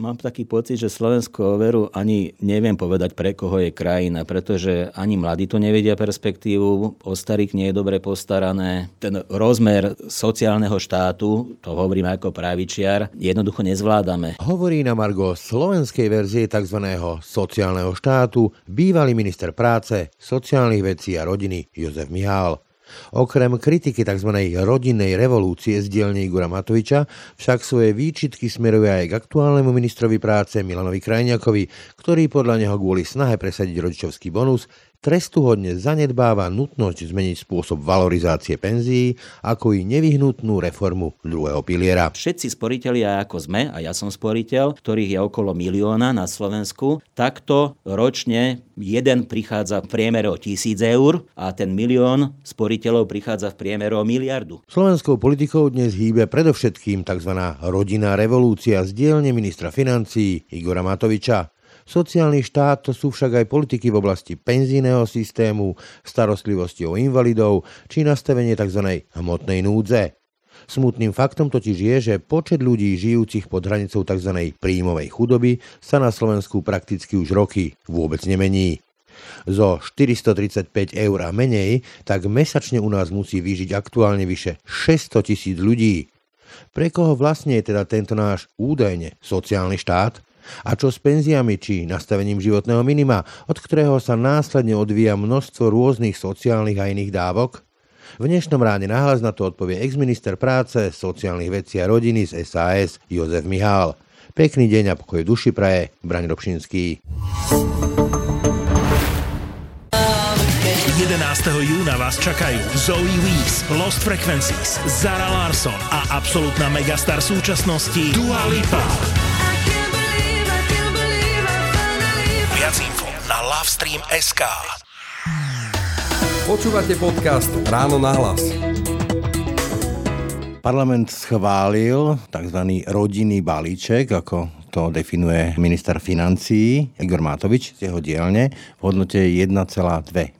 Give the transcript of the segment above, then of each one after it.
Mám taký pocit, že Slovensko veru ani neviem povedať, pre koho je krajina, pretože ani mladí tu nevedia perspektívu, o starých nie je dobre postarané. Ten rozmer sociálneho štátu, to hovorím ako pravičiar, jednoducho nezvládame. Hovorí na Margo slovenskej verzie tzv. sociálneho štátu bývalý minister práce, sociálnych vecí a rodiny Jozef Mihál. Okrem kritiky tzv. rodinnej revolúcie z dielne Igora Matoviča však svoje výčitky smeruje aj k aktuálnemu ministrovi práce Milanovi Krajniakovi, ktorý podľa neho kvôli snahe presadiť rodičovský bonus trestuhodne zanedbáva nutnosť zmeniť spôsob valorizácie penzií, ako i nevyhnutnú reformu druhého piliera. Všetci sporiteľia, ako sme, a ja som sporiteľ, ktorých je okolo milióna na Slovensku, takto ročne jeden prichádza v priemere o tisíc eur a ten milión sporiteľov prichádza v priemere o miliardu. Slovenskou politikou dnes hýbe predovšetkým tzv. rodinná revolúcia z dielne ministra financií Igora Matoviča. Sociálny štát to sú však aj politiky v oblasti penzijného systému, starostlivosti o invalidov či nastavenie tzv. hmotnej núdze. Smutným faktom totiž je, že počet ľudí žijúcich pod hranicou tzv. príjmovej chudoby sa na Slovensku prakticky už roky vôbec nemení. Zo 435 eur a menej, tak mesačne u nás musí vyžiť aktuálne vyše 600 tisíc ľudí. Pre koho vlastne je teda tento náš údajne sociálny štát? A čo s penziami či nastavením životného minima, od ktorého sa následne odvíja množstvo rôznych sociálnych a iných dávok? V dnešnom ráne nahlas na to odpovie exminister práce, sociálnych vecí a rodiny z SAS Jozef Mihál. Pekný deň a pokoj duši praje, Braň Robšinský. 11. júna vás čakajú Zoe Weaves, Lost Frequencies, Zara Larson a absolútna megastar súčasnosti Dua Lipa. Lovestream.sk Počúvate podcast Ráno na hlas. Parlament schválil tzv. rodinný balíček, ako to definuje minister financií Igor Matovič z jeho dielne v hodnote 1,2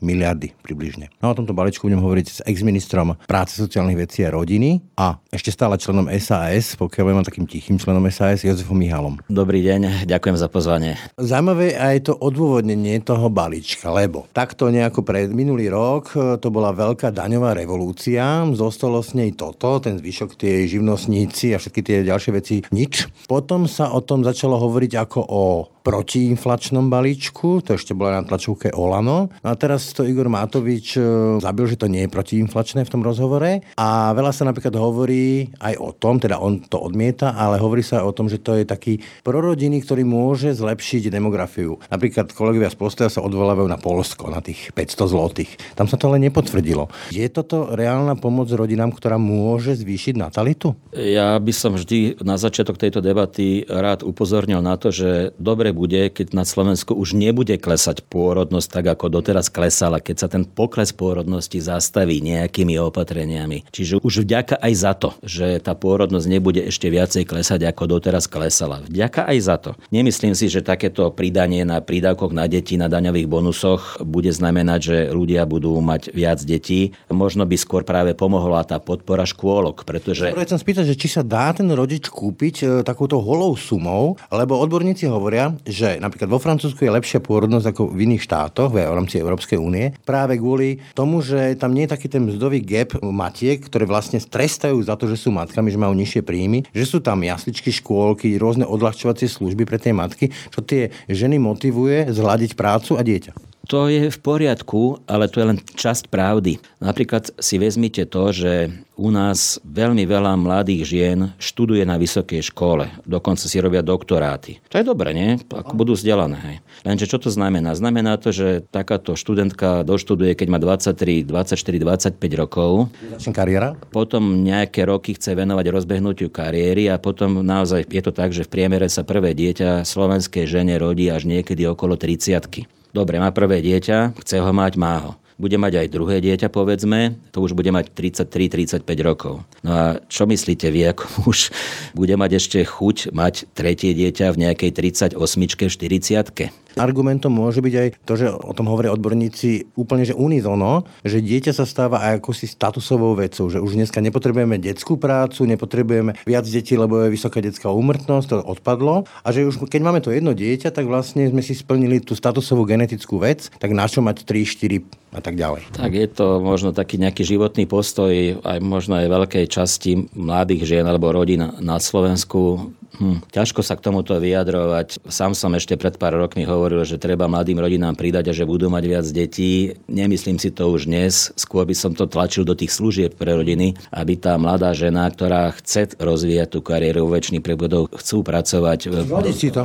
miliardy približne. No o tomto balíčku budem hovoriť s exministrom práce, sociálnych vecí a rodiny a ešte stále členom SAS, pokiaľ budem takým tichým členom SAS, Jozefom Michalom. Dobrý deň, ďakujem za pozvanie. Zaujímavé aj to odôvodnenie toho balíčka, lebo takto nejako pred minulý rok to bola veľká daňová revolúcia, zostalo s nej toto, ten zvyšok tie živnostníci a všetky tie ďalšie veci nič. Potom sa o tom začalo hovoriť ako o protiinflačnom balíčku, to ešte bola na tlačovke Olano. No a teraz to Igor Matovič e, zabil, že to nie je protiinflačné v tom rozhovore. A veľa sa napríklad hovorí aj o tom, teda on to odmieta, ale hovorí sa aj o tom, že to je taký prorodiny, ktorý môže zlepšiť demografiu. Napríklad kolegovia z Postoja sa odvolávajú na Polsko, na tých 500 zlotých. Tam sa to ale nepotvrdilo. Je toto reálna pomoc rodinám, ktorá môže zvýšiť natalitu? Ja by som vždy na začiatok tejto debaty rád upozornil na to, že dobre bude, keď na Slovensku už nebude klesať pôrodnosť tak, ako doteraz klesala, keď sa ten pokles pôrodnosti zastaví nejakými opatreniami. Čiže už vďaka aj za to, že tá pôrodnosť nebude ešte viacej klesať, ako doteraz klesala. Vďaka aj za to. Nemyslím si, že takéto pridanie na prídavkoch na deti na daňových bonusoch bude znamenať, že ľudia budú mať viac detí. Možno by skôr práve pomohla tá podpora škôlok, pretože... Chcem spýtať, že či sa dá ten rodič kúpiť e, takúto holou sumou, lebo odborníci hovoria, že napríklad vo Francúzsku je lepšia pôrodnosť ako v iných štátoch v rámci Európskej únie, práve kvôli tomu, že tam nie je taký ten mzdový gap matiek, ktoré vlastne trestajú za to, že sú matkami, že majú nižšie príjmy, že sú tam jasličky, škôlky, rôzne odľahčovacie služby pre tie matky, čo tie ženy motivuje zhľadiť prácu a dieťa. To je v poriadku, ale to je len časť pravdy. Napríklad si vezmite to, že u nás veľmi veľa mladých žien študuje na vysokej škole. Dokonca si robia doktoráty. To je dobre, nie? Ako budú vzdelané. Hej. Lenže čo to znamená? Znamená to, že takáto študentka doštuduje, keď má 23, 24, 25 rokov. Začne kariéra? Potom nejaké roky chce venovať rozbehnutiu kariéry a potom naozaj je to tak, že v priemere sa prvé dieťa slovenskej žene rodí až niekedy okolo 30 Dobre, má prvé dieťa, chce ho mať, má ho bude mať aj druhé dieťa, povedzme, to už bude mať 33-35 rokov. No a čo myslíte vy, ako muž bude mať ešte chuť mať tretie dieťa v nejakej 38 40 Argumentom môže byť aj to, že o tom hovoria odborníci úplne že unizono, že dieťa sa stáva aj ako si statusovou vecou, že už dneska nepotrebujeme detskú prácu, nepotrebujeme viac detí, lebo je vysoká detská úmrtnosť, to odpadlo a že už keď máme to jedno dieťa, tak vlastne sme si splnili tú statusovú genetickú vec, tak na čo mať 3, 4 a tak ďalej. Tak je to možno taký nejaký životný postoj aj možno aj veľkej časti mladých žien alebo rodín na Slovensku. Hm, ťažko sa k tomuto vyjadrovať. Sám som ešte pred pár rokmi hovoril, že treba mladým rodinám pridať a že budú mať viac detí. Nemyslím si to už dnes. Skôr by som to tlačil do tých služieb pre rodiny, aby tá mladá žena, ktorá chce rozvíjať tú kariéru väčšiny prebudov, chcú pracovať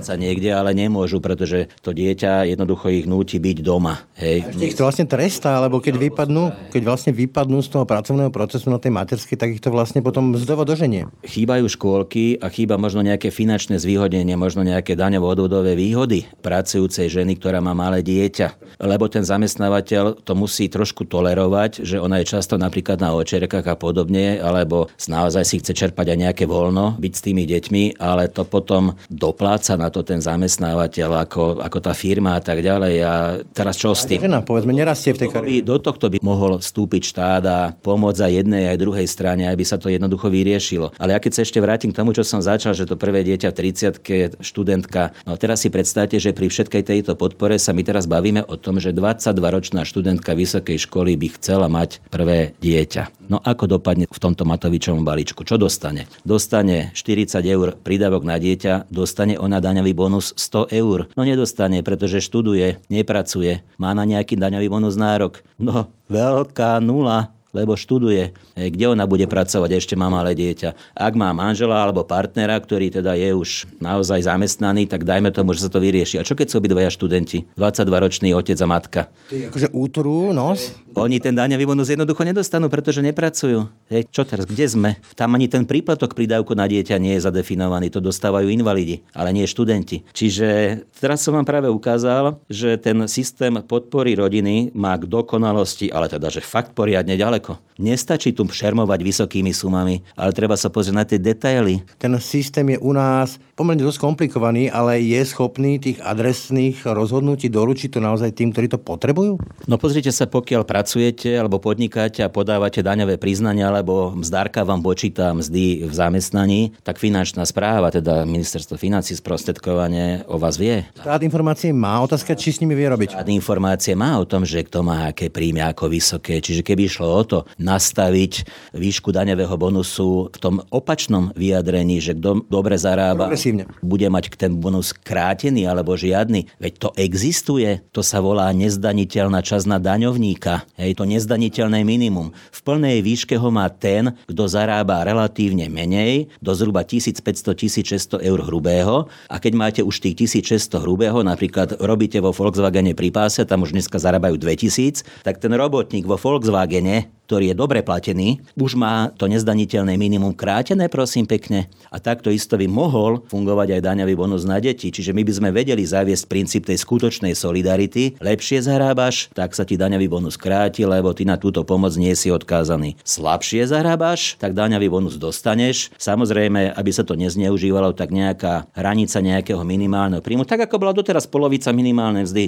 sa niekde, ale nemôžu, pretože to dieťa jednoducho ich núti byť doma. Hej. Ich to vlastne trestá, lebo keď vypadnú, keď vlastne vypadnú z toho pracovného procesu na tej materskej, tak ich to vlastne potom zdovo doženie. Chýbajú škôlky a chýba možno nejaké finančné zvýhodnenie, možno nejaké daňovo-odvodové výhody pracujúcej ženy, ktorá má malé dieťa. Lebo ten zamestnávateľ to musí trošku tolerovať, že ona je často napríklad na očerkách a podobne, alebo naozaj si chce čerpať aj nejaké voľno, byť s tými deťmi, ale to potom dopláca na to ten zamestnávateľ, ako, ako tá firma a tak ďalej. A teraz čo s tým? Žena, povedzme, nerastie v tej kariére. Do tohto by mohol vstúpiť štát a pomôcť aj jednej aj druhej strane, aby sa to jednoducho vyriešilo. Ale ja keď sa ešte vrátim k tomu, čo som začal, že to prvé dieťa v 30 študentka. No teraz si predstavte, že pri všetkej tejto podpore sa my teraz bavíme o tom, že 22-ročná študentka vysokej školy by chcela mať prvé dieťa. No ako dopadne v tomto Matovičovom balíčku? Čo dostane? Dostane 40 eur prídavok na dieťa, dostane ona daňový bonus 100 eur. No nedostane, pretože študuje, nepracuje, má na nejaký daňový bonus nárok. No, veľká nula lebo študuje, kde ona bude pracovať, ešte má malé dieťa. Ak má manžela alebo partnera, ktorý teda je už naozaj zamestnaný, tak dajme tomu, že sa to vyrieši. A čo keď sú obidvaja študenti? 22-ročný otec a matka. Akože útoru, nos? Oni ten daňový bonus jednoducho nedostanú, pretože nepracujú. Hej, čo teraz, kde sme? Tam ani ten príplatok prídavku na dieťa nie je zadefinovaný, to dostávajú invalidi, ale nie študenti. Čiže teraz som vám práve ukázal, že ten systém podpory rodiny má k dokonalosti, ale teda, že fakt poriadne ďaleko ďaleko. Nestačí tu šermovať vysokými sumami, ale treba sa pozrieť na tie detaily. Ten systém je u nás pomerne dosť komplikovaný, ale je schopný tých adresných rozhodnutí doručiť to naozaj tým, ktorí to potrebujú? No pozrite sa, pokiaľ pracujete alebo podnikáte a podávate daňové priznania, alebo mzdárka vám počíta mzdy v zamestnaní, tak finančná správa, teda ministerstvo financí sprostredkovanie o vás vie. Štát informácie má, otázka, či s nimi vie robiť. Štát informácie má o tom, že kto má aké príjmy, ako vysoké. Čiže keby išlo o to, to nastaviť výšku daňového bonusu v tom opačnom vyjadrení, že kto dobre zarába, bude mať ten bonus krátený alebo žiadny. Veď to existuje, to sa volá nezdaniteľná časť na daňovníka. Hej, to nezdaniteľné minimum. V plnej výške ho má ten, kto zarába relatívne menej, do zhruba 1500-1600 eur hrubého. A keď máte už tých 1600 hrubého, napríklad robíte vo Volkswagene pri páse, tam už dneska zarábajú 2000, tak ten robotník vo Volkswagene ktorý je dobre platený, už má to nezdaniteľné minimum krátené, prosím pekne. A takto isto by mohol fungovať aj daňový bonus na deti. Čiže my by sme vedeli zaviesť princíp tej skutočnej solidarity. Lepšie zarábaš, tak sa ti daňový bonus kráti, lebo ty na túto pomoc nie si odkázaný. Slabšie zarábaš, tak daňový bonus dostaneš. Samozrejme, aby sa to nezneužívalo, tak nejaká hranica nejakého minimálneho príjmu, tak ako bola doteraz polovica minimálnej mzdy.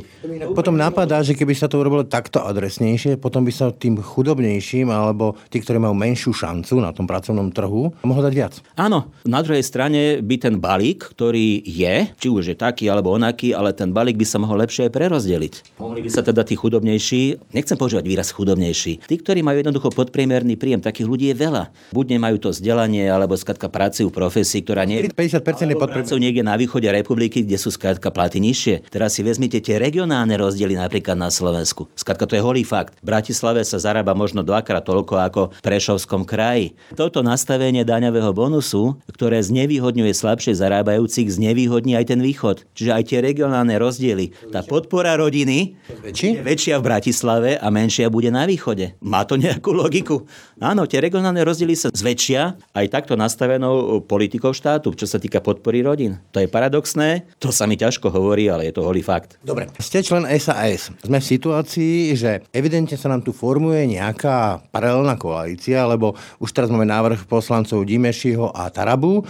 Potom napadá, že keby sa to urobilo takto adresnejšie, potom by sa tým chudobnejšie silnejším alebo tí, ktorí majú menšiu šancu na tom pracovnom trhu, mohol dať viac. Áno, na druhej strane by ten balík, ktorý je, či už je taký alebo onaký, ale ten balík by sa mohol lepšie aj prerozdeliť. Mohli by sa teda tí chudobnejší, nechcem používať výraz chudobnejší, tí, ktorí majú jednoducho podpriemerný príjem, takých ľudí je veľa. Buď nemajú to vzdelanie, alebo skladka pracujú v profesii, ktorá nie je 50% je pracujú niekde na východe republiky, kde sú skladka platy nižšie. Teraz si vezmite tie regionálne rozdiely napríklad na Slovensku. Skladka to je holý fakt. V Bratislave sa zarába možno dvakrát toľko ako v Prešovskom kraji. Toto nastavenie daňového bonusu, ktoré znevýhodňuje slabšie zarábajúcich, znevýhodní aj ten východ. Čiže aj tie regionálne rozdiely. Tá podpora rodiny je väčšia v Bratislave a menšia bude na východe. Má to nejakú logiku? Áno, tie regionálne rozdiely sa zväčšia aj takto nastavenou politikou štátu, čo sa týka podpory rodín. To je paradoxné, to sa mi ťažko hovorí, ale je to holý fakt. Dobre, ste člen SAS. Sme v situácii, že evidentne sa nám tu formuje nejaká paralelná koalícia, lebo už teraz máme návrh poslancov Dimešiho a Tarabu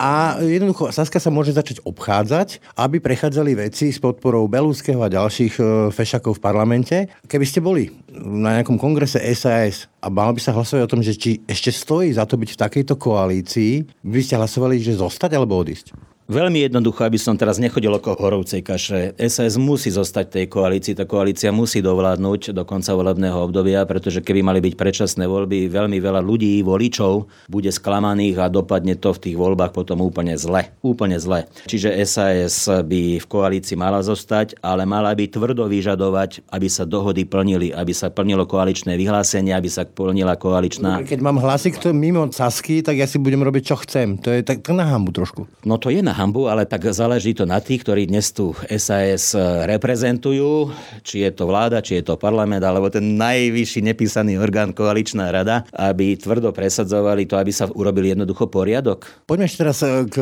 a jednoducho Saska sa môže začať obchádzať, aby prechádzali veci s podporou Belúského a ďalších e, fešakov v parlamente. Keby ste boli na nejakom kongrese SAS a mal by sa hlasovať o tom, že či ešte stojí za to byť v takejto koalícii, by ste hlasovali, že zostať alebo odísť? Veľmi jednoducho, aby som teraz nechodil okolo horovcej kaše. SAS musí zostať tej koalícii, tá koalícia musí dovládnuť do konca volebného obdobia, pretože keby mali byť predčasné voľby, veľmi veľa ľudí, voličov, bude sklamaných a dopadne to v tých voľbách potom úplne zle. Úplne zle. Čiže SAS by v koalícii mala zostať, ale mala by tvrdo vyžadovať, aby sa dohody plnili, aby sa plnilo koaličné vyhlásenie, aby sa plnila koaličná... Keď mám hlasy mimo Sasky, tak ja si budem robiť, čo chcem. To je tak, tak na hambu trošku. No to je na hambu, ale tak záleží to na tých, ktorí dnes tu SAS reprezentujú, či je to vláda, či je to parlament, alebo ten najvyšší nepísaný orgán koaličná rada, aby tvrdo presadzovali to, aby sa urobil jednoducho poriadok. Poďme ešte teraz eh, k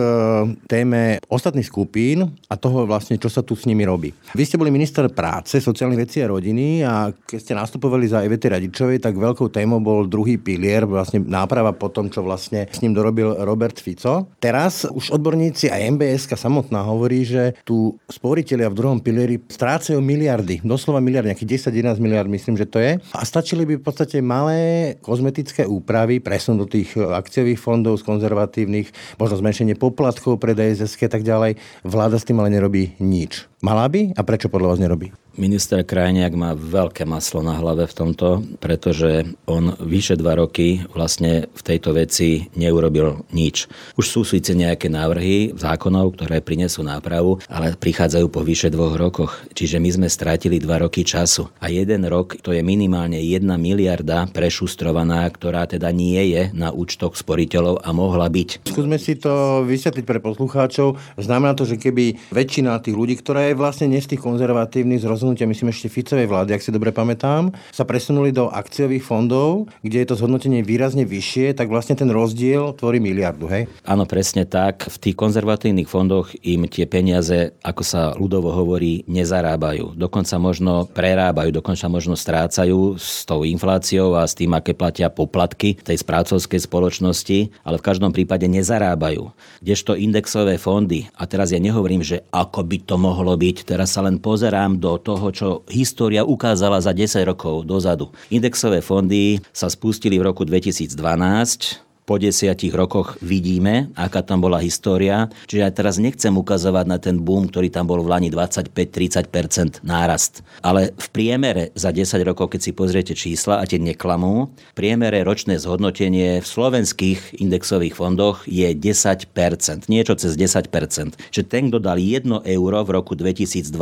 téme ostatných skupín a toho vlastne, čo sa tu s nimi robí. Vy ste boli minister práce, sociálnych vecí a rodiny a keď ste nastupovali za Evety Radičovej, tak veľkou témou bol druhý pilier, vlastne náprava po tom, čo vlastne s ním dorobil Robert Fico. Teraz už odborníci aj MBS samotná hovorí, že tu sporiteľia v druhom pilieri strácajú miliardy, doslova miliardy, nejakých 10-11 miliard myslím, že to je. A stačili by v podstate malé kozmetické úpravy, presun do tých akciových fondov z konzervatívnych, možno zmenšenie poplatkov pre DSSK a tak ďalej. Vláda s tým ale nerobí nič. Mala by? A prečo podľa vás nerobí? Minister Krajniak má veľké maslo na hlave v tomto, pretože on vyše dva roky vlastne v tejto veci neurobil nič. Už sú síce nejaké návrhy zákonov, ktoré prinesú nápravu, ale prichádzajú po vyše dvoch rokoch. Čiže my sme strátili dva roky času. A jeden rok to je minimálne jedna miliarda prešustrovaná, ktorá teda nie je na účtoch sporiteľov a mohla byť. Skúsme si to vysvetliť pre poslucháčov. Znamená to, že keby väčšina tých ľudí, ktorá je vlastne nie z tých konzervatívnych z rozhodnutia, myslím ešte Ficovej vlády, ak si dobre pamätám, sa presunuli do akciových fondov, kde je to zhodnotenie výrazne vyššie, tak vlastne ten rozdiel tvorí miliardu, hej? Áno, presne tak. V tých konzervatívnych fondoch im tie peniaze, ako sa ľudovo hovorí, nezarábajú. Dokonca možno prerábajú, dokonca možno strácajú s tou infláciou a s tým, aké platia poplatky tej správcovskej spoločnosti, ale v každom prípade nezarábajú. Kdežto indexové fondy, a teraz ja nehovorím, že ako by to mohlo byť, teraz sa len pozerám do toho, toho, čo história ukázala za 10 rokov dozadu. Indexové fondy sa spustili v roku 2012 po desiatich rokoch vidíme, aká tam bola história. Čiže aj teraz nechcem ukazovať na ten boom, ktorý tam bol v Lani 25-30% nárast. Ale v priemere za 10 rokov, keď si pozriete čísla a tie neklamú, priemere ročné zhodnotenie v slovenských indexových fondoch je 10%, niečo cez 10%. Čiže ten, kto dal 1 euro v roku 2012,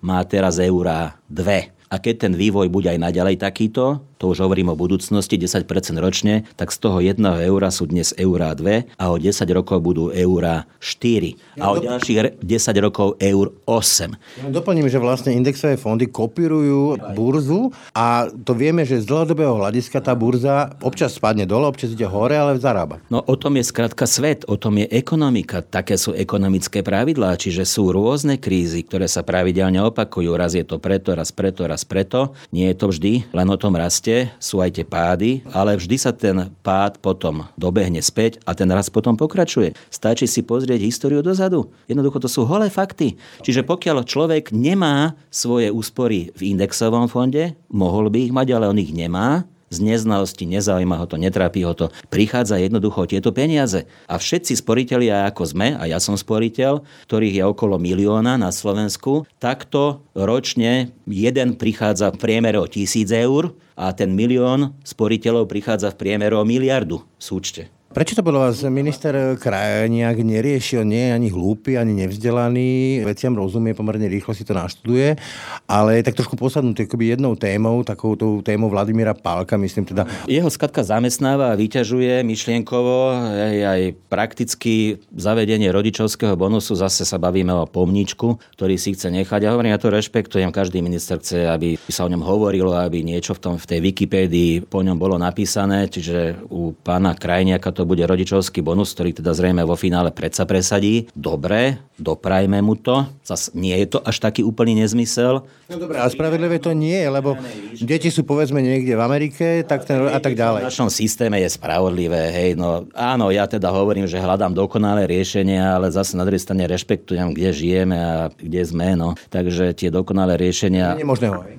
má teraz eurá 2. A keď ten vývoj bude aj naďalej takýto, to už hovorím o budúcnosti, 10% ročne, tak z toho 1 eura sú dnes eurá 2 a o 10 rokov budú eurá 4 a o ďalších 10 rokov eur 8. Ja doplním, že vlastne indexové fondy kopírujú burzu a to vieme, že z dlhodobého hľadiska tá burza občas spadne dole, občas ide hore, ale zarába. No o tom je skrátka svet, o tom je ekonomika, také sú ekonomické pravidlá, čiže sú rôzne krízy, ktoré sa pravidelne opakujú. Raz je to preto, raz preto, raz preto. Nie je to vždy len o tom raste sú aj tie pády, ale vždy sa ten pád potom dobehne späť a ten rast potom pokračuje. Stačí si pozrieť históriu dozadu. Jednoducho to sú holé fakty. Čiže pokiaľ človek nemá svoje úspory v indexovom fonde, mohol by ich mať, ale on ich nemá, z neznalosti, nezaujíma ho to, netrápi ho to. Prichádza jednoducho tieto peniaze. A všetci sporiteľia, ako sme, a ja som sporiteľ, ktorých je okolo milióna na Slovensku, takto ročne jeden prichádza v priemere o tisíc eur a ten milión sporiteľov prichádza v priemere o miliardu súčte. Prečo to bolo vás minister kraj nejak neriešil? Nie je ani hlúpy, ani nevzdelaný, veciam rozumie, pomerne rýchlo si to naštuduje, ale je tak trošku posadnutý akoby jednou témou, takou témou Vladimíra Pálka, myslím teda. Jeho skatka zamestnáva a vyťažuje myšlienkovo aj, aj prakticky zavedenie rodičovského bonusu. Zase sa bavíme o pomníčku, ktorý si chce nechať. Ja hovorím, ja to rešpektujem, každý minister chce, aby sa o ňom hovorilo, aby niečo v, tom, v tej Wikipédii po ňom bolo napísané, čiže u pána Krajniaka to bude rodičovský bonus, ktorý teda zrejme vo finále predsa presadí. Dobre, doprajme mu to. Zas nie je to až taký úplný nezmysel. No dobré, ale spravedlivé to nie je, lebo deti sú povedzme niekde v Amerike tak ten, a tak ďalej. V našom systéme je spravodlivé. Hej, no áno, ja teda hovorím, že hľadám dokonalé riešenia, ale zase na druhej strane rešpektujem, kde žijeme a kde sme. No. Takže tie dokonalé riešenia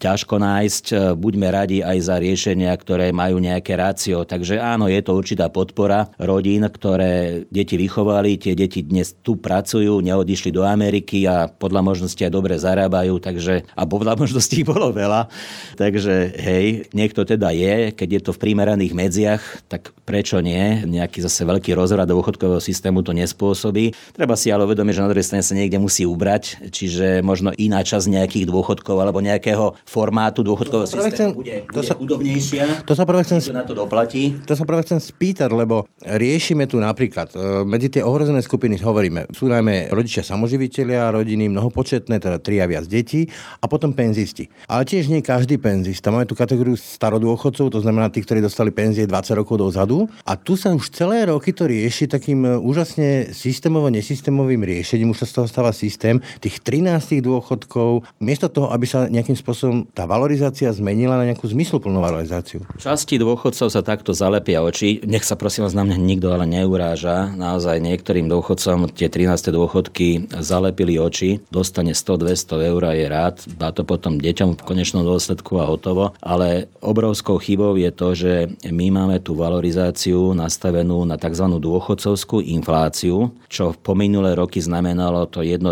ťažko nájsť. Buďme radi aj za riešenia, ktoré majú nejaké rácio. Takže áno, je to určitá podpora rodín, ktoré deti vychovali, tie deti dnes tu pracujú, neodišli do Ameriky a podľa možnosti aj dobre zarábajú, takže a podľa možností bolo veľa. Takže hej, niekto teda je, keď je to v primeraných medziach, tak prečo nie? Nejaký zase veľký rozhľad dôchodkového systému to nespôsobí. Treba si ale uvedomiť, že na druhej strane sa niekde musí ubrať, čiže možno iná časť nejakých dôchodkov alebo nejakého formátu dôchodkového systému chcem, bude, bude to sa, chudobnejšia. To sa práve chcem, na to doplatí. To sa práve chcem spýtať, lebo riešime tu napríklad, e, medzi tie ohrozené skupiny hovoríme, sú najmä rodičia samoživiteľia, rodiny mnohopočetné, teda tri a viac detí a potom penzisti. Ale tiež nie každý penzista. Máme tu kategóriu starodôchodcov, to znamená tí, ktorí dostali penzie 20 rokov dozadu. A tu sa už celé roky to rieši takým e, úžasne systémovo nesystémovým riešením. Už sa z toho stáva systém tých 13 dôchodkov. Miesto toho, aby sa nejakým spôsobom tá valorizácia zmenila na nejakú zmysluplnú valorizáciu. Časti dôchodcov sa takto zalepia oči. Nech sa prosím vás na mňa nikto ale neuráža. Naozaj niektorým dôchodcom tie 13. dôchodky zalepili oči. Dostane 100-200 eur a je rád. Dá to potom deťom v konečnom dôsledku a hotovo. Ale obrovskou chybou je to, že my máme tú valorizáciu nastavenú na tzv. dôchodcovskú infláciu, čo po minulé roky znamenalo to 1-2%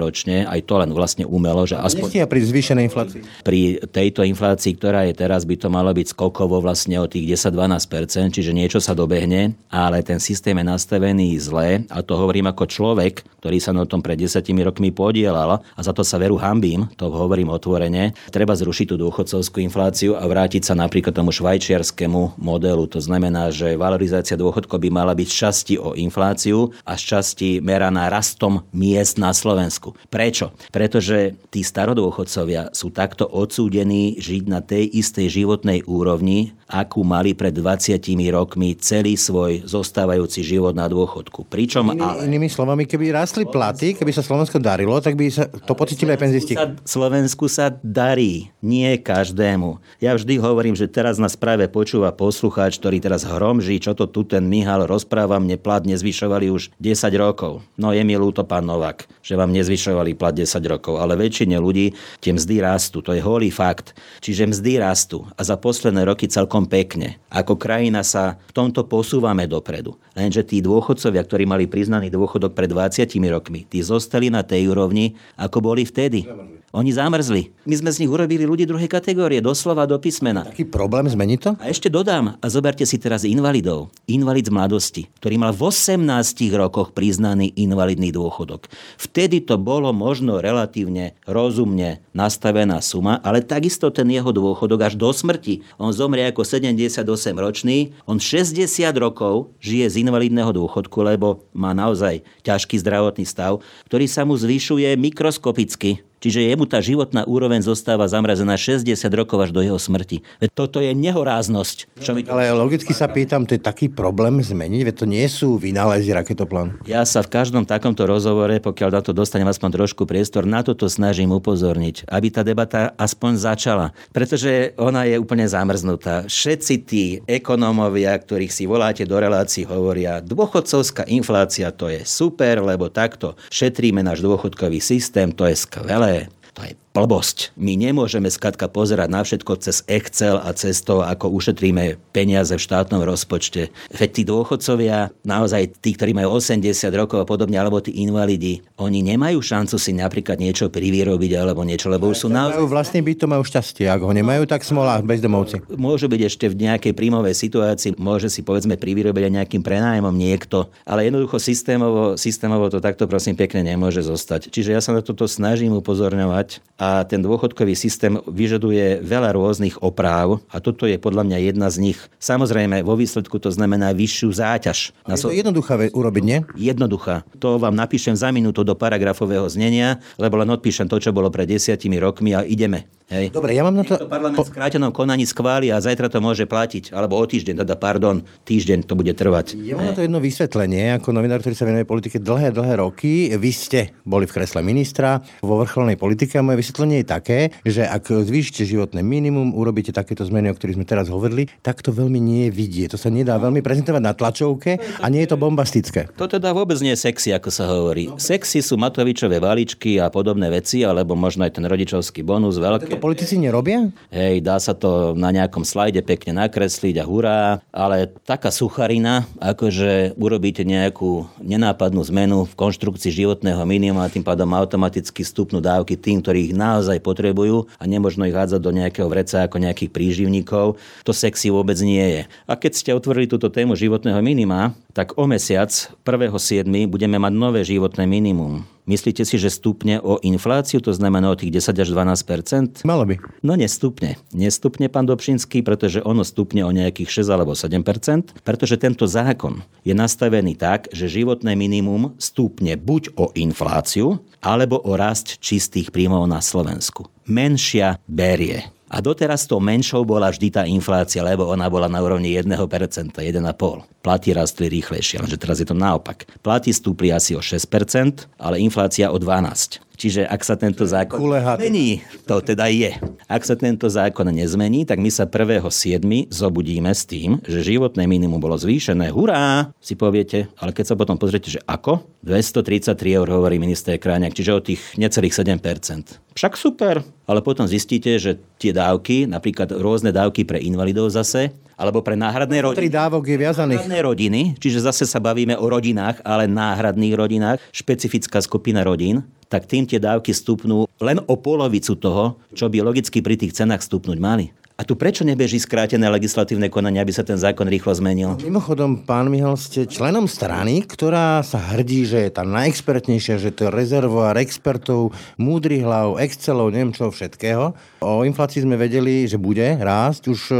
ročne, aj to len vlastne umelo, že aspoň... pri zvýšenej inflácii. Pri tejto inflácii, ktorá je teraz, by to malo byť skokovo vlastne o tých 10-12%, čiže niečo sa dobehne, ale ten systém je nastavený zle a to hovorím ako človek, ktorý sa na tom pred 10 rokmi podielal a za to sa veru hambím, to hovorím otvorene. Treba zrušiť tú dôchodcovskú infláciu a vrátiť sa napríklad tomu švajčiarskému modelu. To znamená, že valorizácia dôchodkov by mala byť časti o infláciu a z časti meraná rastom miest na Slovensku. Prečo? Pretože tí starodôchodcovia sú takto odsúdení žiť na tej istej životnej úrovni, akú mali pred 20 rokmi celý svoj zostávajúci život na dôchodku. Pričom Inými, ale... inými slovami, keby rastli platy, keby sa Slovensko darilo, tak by sa to pocitili aj penzisti. Sa, Slovensku sa darí, nie každému. Ja vždy hovorím, že teraz nás práve počúva poslucháč, ktorý teraz hromží, čo to tu ten Mihal rozpráva, mne plat nezvyšovali už 10 rokov. No je mi ľúto, pán Novak, že vám nezvyšovali plat 10 rokov, ale väčšine ľudí tie mzdy rastú, to je holý fakt. Čiže mzdy rastú a za posledné roky celkom pekne. Ako krajina sa v tomto posúvame dopredu. Lenže tí dôchodcovia, ktorí mali priznaný dôchodok pred 20 rokmi, tí zostali na tej úrovni, ako boli vtedy. Oni zamrzli. My sme z nich urobili ľudí druhej kategórie, doslova do písmena. Taký problém zmení to? A ešte dodám, a zoberte si teraz invalidov. Invalid z mladosti, ktorý mal v 18 rokoch priznaný invalidný dôchodok. Vtedy to bolo možno relatívne rozumne nastavená suma, ale takisto ten jeho dôchodok až do smrti. On zomrie ako 78 ročný, on 60 rokov žije z invalidného dôchodku, lebo má naozaj ťažký zdravotný stav, ktorý sa mu zvyšuje mikroskopicky. Čiže jemu tá životná úroveň zostáva zamrazená 60 rokov až do jeho smrti. Veď toto je nehoráznosť. Čo to... Ale logicky sa pýtam, to je taký problém zmeniť? Veď to nie sú vynálezy raketoplán. Ja sa v každom takomto rozhovore, pokiaľ na to dostanem aspoň trošku priestor, na toto snažím upozorniť, aby tá debata aspoň začala. Pretože ona je úplne zamrznutá. Všetci tí ekonómovia, ktorých si voláte do relácií, hovoria, dôchodcovská inflácia to je super, lebo takto šetríme náš dôchodkový systém, to je skvelé ale to je blbosť. My nemôžeme skladka pozerať na všetko cez Excel a cez to, ako ušetríme peniaze v štátnom rozpočte. Veď tí dôchodcovia, naozaj tí, ktorí majú 80 rokov a podobne, alebo tí invalidi, oni nemajú šancu si napríklad niečo privýrobiť alebo niečo, lebo už sú naozaj... Majú vlastný byt, to majú šťastie. Ak ho nemajú, tak smola bezdomovci. Môžu byť ešte v nejakej príjmovej situácii, môže si povedzme privyrobiť aj nejakým prenájmom niekto, ale jednoducho systémovo, systémovo to takto prosím pekne nemôže zostať. Čiže ja sa na toto snažím upozorňovať a a ten dôchodkový systém vyžaduje veľa rôznych opráv a toto je podľa mňa jedna z nich. Samozrejme, vo výsledku to znamená vyššiu záťaž. je to jednoduchá urobiť, nie? Jednoduchá. To vám napíšem za minútu do paragrafového znenia, lebo len odpíšem to, čo bolo pred desiatimi rokmi a ideme. Hej. Dobre, ja mám na to... to parlament v skrátenom konaní schváli a zajtra to môže platiť, alebo o týždeň, teda pardon, týždeň to bude trvať. Ja mám na to jedno vysvetlenie, ako novinár, ktorý sa venuje politike dlhé, dlhé roky. Vy ste boli v kresle ministra vo vrcholnej politike a moje vysvetlenie je také, že ak zvýšite životné minimum, urobíte takéto zmeny, o ktorých sme teraz hovorili, tak to veľmi nie je vidieť. To sa nedá veľmi prezentovať na tlačovke a nie je to bombastické. To teda vôbec nie je sexy, ako sa hovorí. Sexy sú Matovičové valičky a podobné veci, alebo možno aj ten rodičovský bonus veľké. To politici nerobia? Hej, dá sa to na nejakom slajde pekne nakresliť a hurá, ale taká sucharina, akože urobíte nejakú nenápadnú zmenu v konštrukcii životného minima a tým pádom automaticky stupnú dávky tým, ktorí ich naozaj potrebujú a nemožno ich hádzať do nejakého vreca ako nejakých príživníkov. To sexy vôbec nie je. A keď ste otvorili túto tému životného minima, tak o mesiac 1.7. budeme mať nové životné minimum. Myslíte si, že stupne o infláciu, to znamená o tých 10 až 12% Malo by. No nestupne. Nestupne, pán Dobšinský, pretože ono stupne o nejakých 6 alebo 7 pretože tento zákon je nastavený tak, že životné minimum stupne buď o infláciu, alebo o rast čistých príjmov na Slovensku. Menšia berie. A doteraz to menšou bola vždy tá inflácia, lebo ona bola na úrovni 1%, 1,5%. Platy rastli rýchlejšie, lenže teraz je to naopak. Platy stúpli asi o 6%, ale inflácia o 12%. Čiže ak sa tento zákon zmení, to teda je. Ak sa tento zákon nezmení, tak my sa 1.7. zobudíme s tým, že životné minimum bolo zvýšené. Hurá, si poviete, ale keď sa potom pozriete, že ako? 233 eur hovorí minister Kráňak, čiže o tých necelých 7%. Však super, ale potom zistíte, že tie dávky, napríklad rôzne dávky pre invalidov zase, alebo pre náhradné rodiny. Tri dávok je viazaných. Náhradné rodiny, čiže zase sa bavíme o rodinách, ale náhradných rodinách, špecifická skupina rodín, tak tým tie dávky stupnú len o polovicu toho, čo by logicky pri tých cenách stupnúť mali. A tu prečo nebeží skrátené legislatívne konanie, aby sa ten zákon rýchlo zmenil? Mimochodom, pán Mihal, ste členom strany, ktorá sa hrdí, že je tá najexpertnejšia, že to je rezervoár expertov, múdrych hlav, excelov, neviem čo všetkého. O inflácii sme vedeli, že bude rásť už e,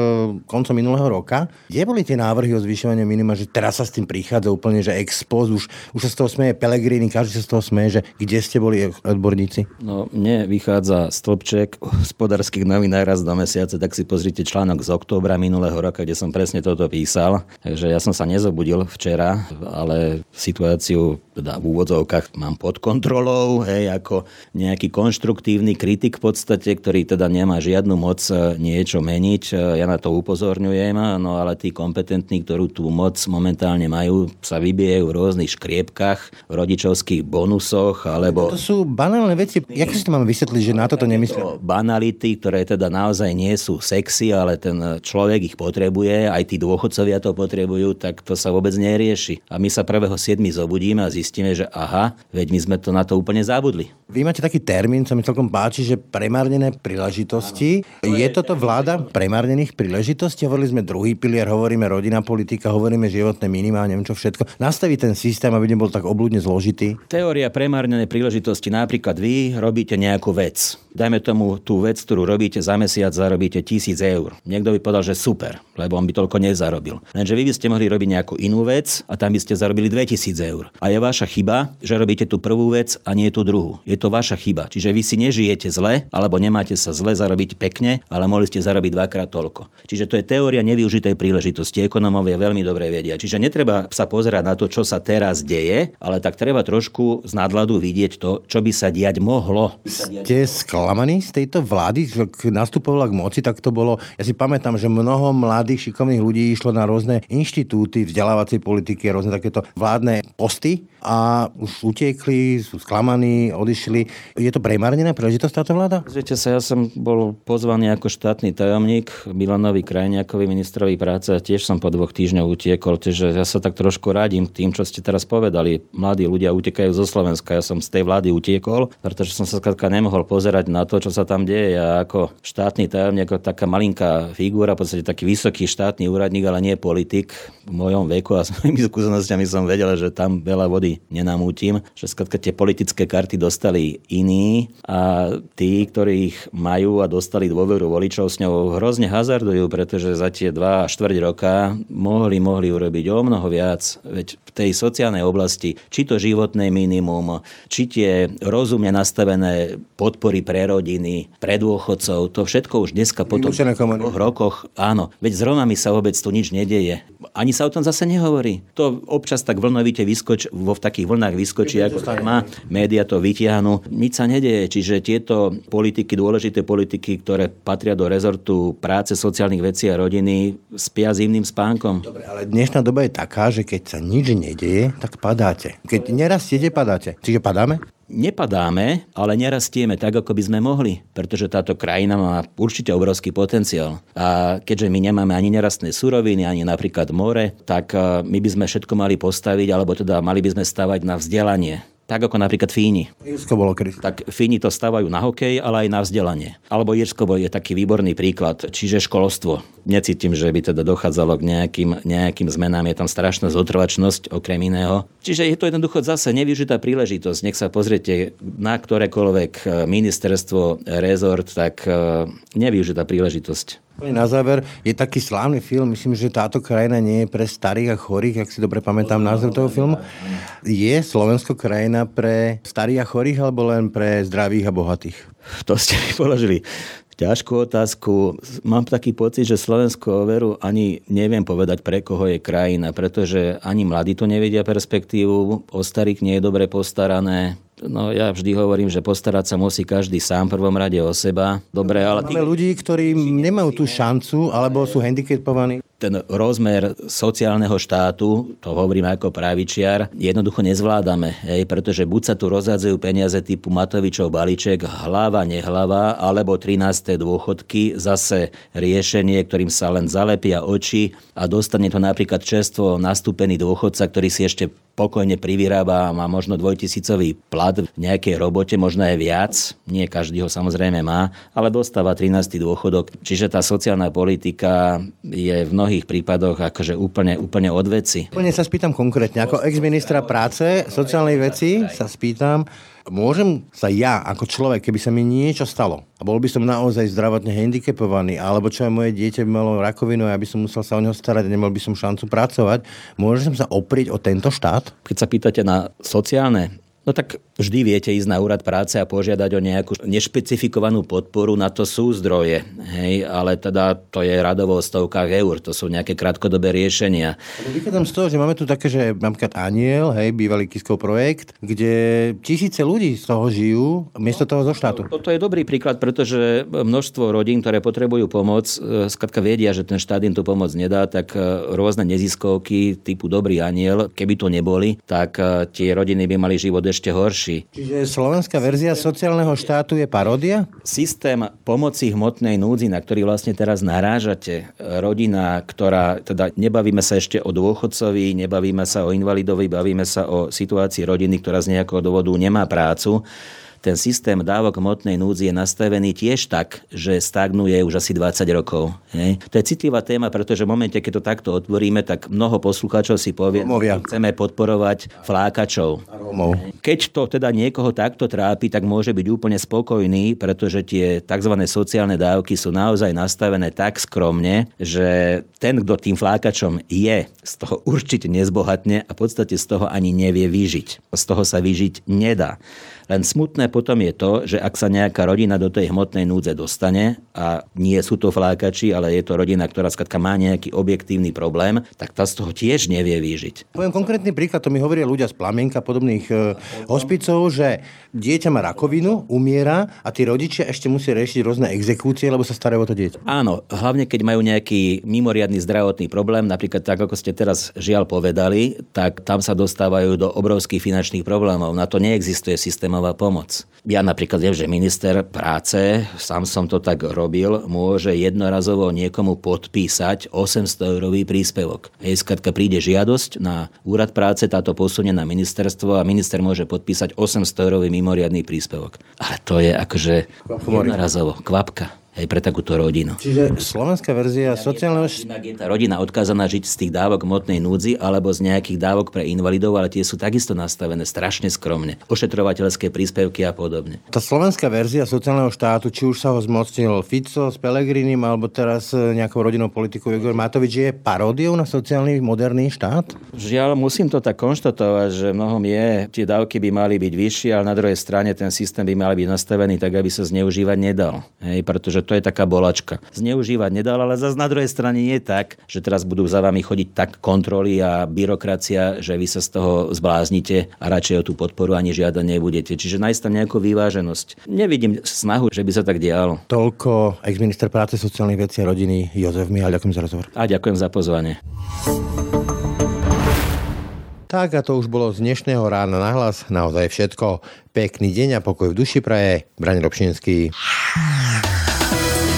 koncom minulého roka. Kde boli tie návrhy o zvyšovanie minima, že teraz sa s tým prichádza úplne, že expos, už, už sa z toho smeje Pelegrini, každý sa z toho smeje, že kde ste boli odborníci? No, mne vychádza stĺpček hospodárskych novinách raz do mesiace, tak si pozrite článok z októbra minulého roka, kde som presne toto písal. Takže ja som sa nezobudil včera, ale situáciu teda v úvodzovkách mám pod kontrolou, hej, ako nejaký konštruktívny kritik v podstate, ktorý teda nemá žiadnu moc e, niečo meniť. E, ja na to upozorňujem, no ale tí kompetentní, ktorú tú moc momentálne majú, sa vybijajú v rôznych škriepkách, v rodičovských bonusoch, alebo... To sú banálne veci. Jak si to máme vysvetliť, že na toto nemyslím? Banality, ktoré teda naozaj nie sú sexy, ale ten človek ich potrebuje, aj tí dôchodcovia to potrebujú, tak to sa vôbec nerieši. A my sa 1.7. zobudíme a zistíme, že aha, veď my sme to na to úplne zabudli. Vy máte taký termín, co mi celkom páči, že premárnené príležitosti. Je toto vláda premárnených príležitostí? Hovorili sme druhý pilier, hovoríme rodina politika, hovoríme životné minimá, neviem čo všetko. Nastaví ten systém, aby nebol tak obludne zložitý. Teória premárnenej príležitosti. Napríklad vy robíte nejakú vec. Dajme tomu tú vec, ktorú robíte za mesiac, zarobíte tisíc eur. Niekto by povedal, že super, lebo on by toľko nezarobil. Lenže vy by ste mohli robiť nejakú inú vec a tam by ste zarobili 2000 eur. A je vaša chyba, že robíte tú prvú vec a nie tú druhú. Je to vaša chyba. Čiže vy si nežijete zle, alebo nemáte sa zle zarobiť pekne, ale mohli ste zarobiť dvakrát toľko. Čiže to je teória nevyužitej príležitosti. Ekonomovia veľmi dobre vedia. Čiže netreba sa pozerať na to, čo sa teraz deje, ale tak treba trošku z nadhľadu vidieť to, čo by sa diať mohlo. Ste sklamaní z tejto vlády? Keď nastupovala k moci, tak to bolo... Ja si pamätám, že mnoho mladých šikovných ľudí išlo na rôzne inštitúty vzdelávacej politiky, rôzne takéto vládne posty a už utiekli, sú sklamaní, odišli. Je to premárnená príležitosť táto vláda? Viete sa, ja som bol pozvaný ako štátny tajomník Milanovi Krajniakovi, ministrovi práce a tiež som po dvoch týždňoch utiekol, čiže ja sa tak trošku radím tým, čo ste teraz povedali. Mladí ľudia utekajú zo Slovenska, ja som z tej vlády utiekol, pretože som sa skladka nemohol pozerať na to, čo sa tam deje. Ja ako štátny tajomník, ako taká malinká figúra, v podstate taký vysoký štátny úradník, ale nie politik. V mojom veku a s mojimi skúsenostiami som vedel, že tam veľa vody nenamútim, že skladka tie politické karty dostali iní a tí, ktorých majú a dostali dôveru voličov s ňou hrozne hazardujú, pretože za tie dva štvrť roka mohli, mohli urobiť o mnoho viac. Veď v tej sociálnej oblasti, či to životné minimum, či tie rozumne nastavené podpory pre rodiny, pre dôchodcov, to všetko už dneska po dvoch rokoch, áno, veď s Romami sa vôbec tu nič nedieje. Ani sa o tom zase nehovorí. To občas tak vlnovite vyskoč, vo v takých vlnách vyskočí, ako má, média to vytiahnu. Nič sa nedieje, čiže tieto politiky, dôležité politiky, ktoré patria do rezortu práce, sociálnych vecí a rodiny, spia zimným spánkom. Dobre, ale dnešná doba je taká, že keď sa nič nedieje, tak padáte. Keď nerastiete, padáte. Čiže padáme? Nepadáme, ale nerastieme tak, ako by sme mohli, pretože táto krajina má určite obrovský potenciál. A keďže my nemáme ani nerastné suroviny, ani napríklad more, tak eh, my by sme všetko mali postaviť, alebo teda mali by sme stavať na vzdelanie tak ako napríklad Fíni. Irsko bolo kedy. Tak Fíni to stavajú na hokej, ale aj na vzdelanie. Alebo Irsko je taký výborný príklad, čiže školstvo. Necítim, že by teda dochádzalo k nejakým, nejakým zmenám. Je tam strašná zotrvačnosť okrem iného. Čiže je to jednoducho zase nevyužitá príležitosť. Nech sa pozriete na ktorékoľvek eh, ministerstvo, rezort, tak eh, nevyužitá príležitosť. Na záver, je taký slávny film, myslím, že táto krajina nie je pre starých a chorých, ak si dobre pamätám názov toho filmu. Je Slovensko krajina pre starých a chorých, alebo len pre zdravých a bohatých? To ste mi položili ťažkú otázku. Mám taký pocit, že Slovensko veru ani neviem povedať, pre koho je krajina, pretože ani mladí tu nevedia perspektívu, o starých nie je dobre postarané, No ja vždy hovorím, že postarať sa musí každý sám v prvom rade o seba. Dobre, ale... Máme ľudí, ktorí nemajú tú šancu, alebo sú handicapovaní ten rozmer sociálneho štátu, to hovorím ako pravičiar, jednoducho nezvládame, hej, pretože buď sa tu rozhádzajú peniaze typu Matovičov balíček, hlava, nehlava, alebo 13. dôchodky, zase riešenie, ktorým sa len zalepia oči a dostane to napríklad čerstvo nastúpený dôchodca, ktorý si ešte pokojne privyrába a má možno dvojtisícový plat v nejakej robote, možno aj viac, nie každý ho samozrejme má, ale dostáva 13. dôchodok. Čiže tá sociálna politika je v mnohých prípadoch akože úplne, úplne od veci. Úplne sa spýtam konkrétne, ako ex-ministra práce, sociálnej veci sa spýtam, môžem sa ja ako človek, keby sa mi niečo stalo a bol by som naozaj zdravotne handicapovaný, alebo čo aj moje dieťa by malo rakovinu a ja by som musel sa o neho starať a nemal by som šancu pracovať, môžem sa oprieť o tento štát? Keď sa pýtate na sociálne No tak vždy viete ísť na úrad práce a požiadať o nejakú nešpecifikovanú podporu, na to sú zdroje. Hej, ale teda to je radovo o stovkách eur, to sú nejaké krátkodobé riešenia. Vychádzam z toho, že máme tu také, že napríklad Aniel, hej, bývalý Kiskov projekt, kde tisíce ľudí z toho žijú, miesto toho zo štátu. To, to je dobrý príklad, pretože množstvo rodín, ktoré potrebujú pomoc, e, skratka vedia, že ten štát im tú pomoc nedá, tak e, rôzne neziskovky typu Dobrý aniel, keby to neboli, tak e, tie rodiny by mali život ešte ešte horší. Čiže slovenská verzia sociálneho štátu je paródia? Systém pomoci hmotnej núdzi, na ktorý vlastne teraz narážate, rodina, ktorá, teda nebavíme sa ešte o dôchodcovi, nebavíme sa o invalidovi, bavíme sa o situácii rodiny, ktorá z nejakého dôvodu nemá prácu, ten systém dávok hmotnej núdzi je nastavený tiež tak, že stagnuje už asi 20 rokov. Hej. To je citlivá téma, pretože v momente, keď to takto otvoríme, tak mnoho poslucháčov si povie, že chceme podporovať flákačov. Keď to teda niekoho takto trápi, tak môže byť úplne spokojný, pretože tie tzv. sociálne dávky sú naozaj nastavené tak skromne, že ten, kto tým flákačom je, z toho určite nezbohatne a v podstate z toho ani nevie vyžiť. Z toho sa vyžiť nedá. Len smutné potom je to, že ak sa nejaká rodina do tej hmotnej núdze dostane a nie sú to flákači, ale je to rodina, ktorá skladka má nejaký objektívny problém, tak tá z toho tiež nevie vyžiť. Poviem konkrétny príklad, to mi hovoria ľudia z Plamienka podobných e, hospicov, že dieťa má rakovinu, umiera a tí rodičia ešte musia riešiť rôzne exekúcie, lebo sa starajú o to dieťa. Áno, hlavne keď majú nejaký mimoriadný zdravotný problém, napríklad tak, ako ste teraz žiaľ povedali, tak tam sa dostávajú do obrovských finančných problémov. Na to neexistuje systém systémová pomoc. Ja napríklad viem, že minister práce, sám som to tak robil, môže jednorazovo niekomu podpísať 800 eurový príspevok. Hej, skratka príde žiadosť na úrad práce, táto posunie na ministerstvo a minister môže podpísať 800 eurový mimoriadný príspevok. Ale to je akože jednorazovo, kvapka. Hej, pre takúto rodinu. Čiže slovenská verzia sociálneho... Inak je tá rodina odkázaná žiť z tých dávok motnej núdzi alebo z nejakých dávok pre invalidov, ale tie sú takisto nastavené strašne skromne. Ošetrovateľské príspevky a podobne. Tá slovenská verzia sociálneho štátu, či už sa ho zmocnil Fico s Pelegrinim alebo teraz e, nejakou rodinou politikou Igor Matovič, je paródiou na sociálny moderný štát? Žiaľ, musím to tak konštatovať, že mnohom je, tie dávky by mali byť vyššie, ale na druhej strane ten systém by mal byť nastavený tak, aby sa zneužívať nedal. Hej, pretože to je taká bolačka. Zneužívať nedal, ale zase na druhej strane je tak, že teraz budú za vami chodiť tak kontroly a byrokracia, že vy sa z toho zbláznite a radšej o tú podporu ani žiadať nebudete. Čiže nájsť tam nejakú vyváženosť. Nevidím snahu, že by sa tak dialo. Toľko ex-minister práce, sociálnych vecí a rodiny Jozef Mihal. Ďakujem za rozhovor. A ďakujem za pozvanie. Tak a to už bolo z dnešného rána na hlas. Naozaj všetko. Pekný deň a pokoj v duši praje. Braň Robšinský.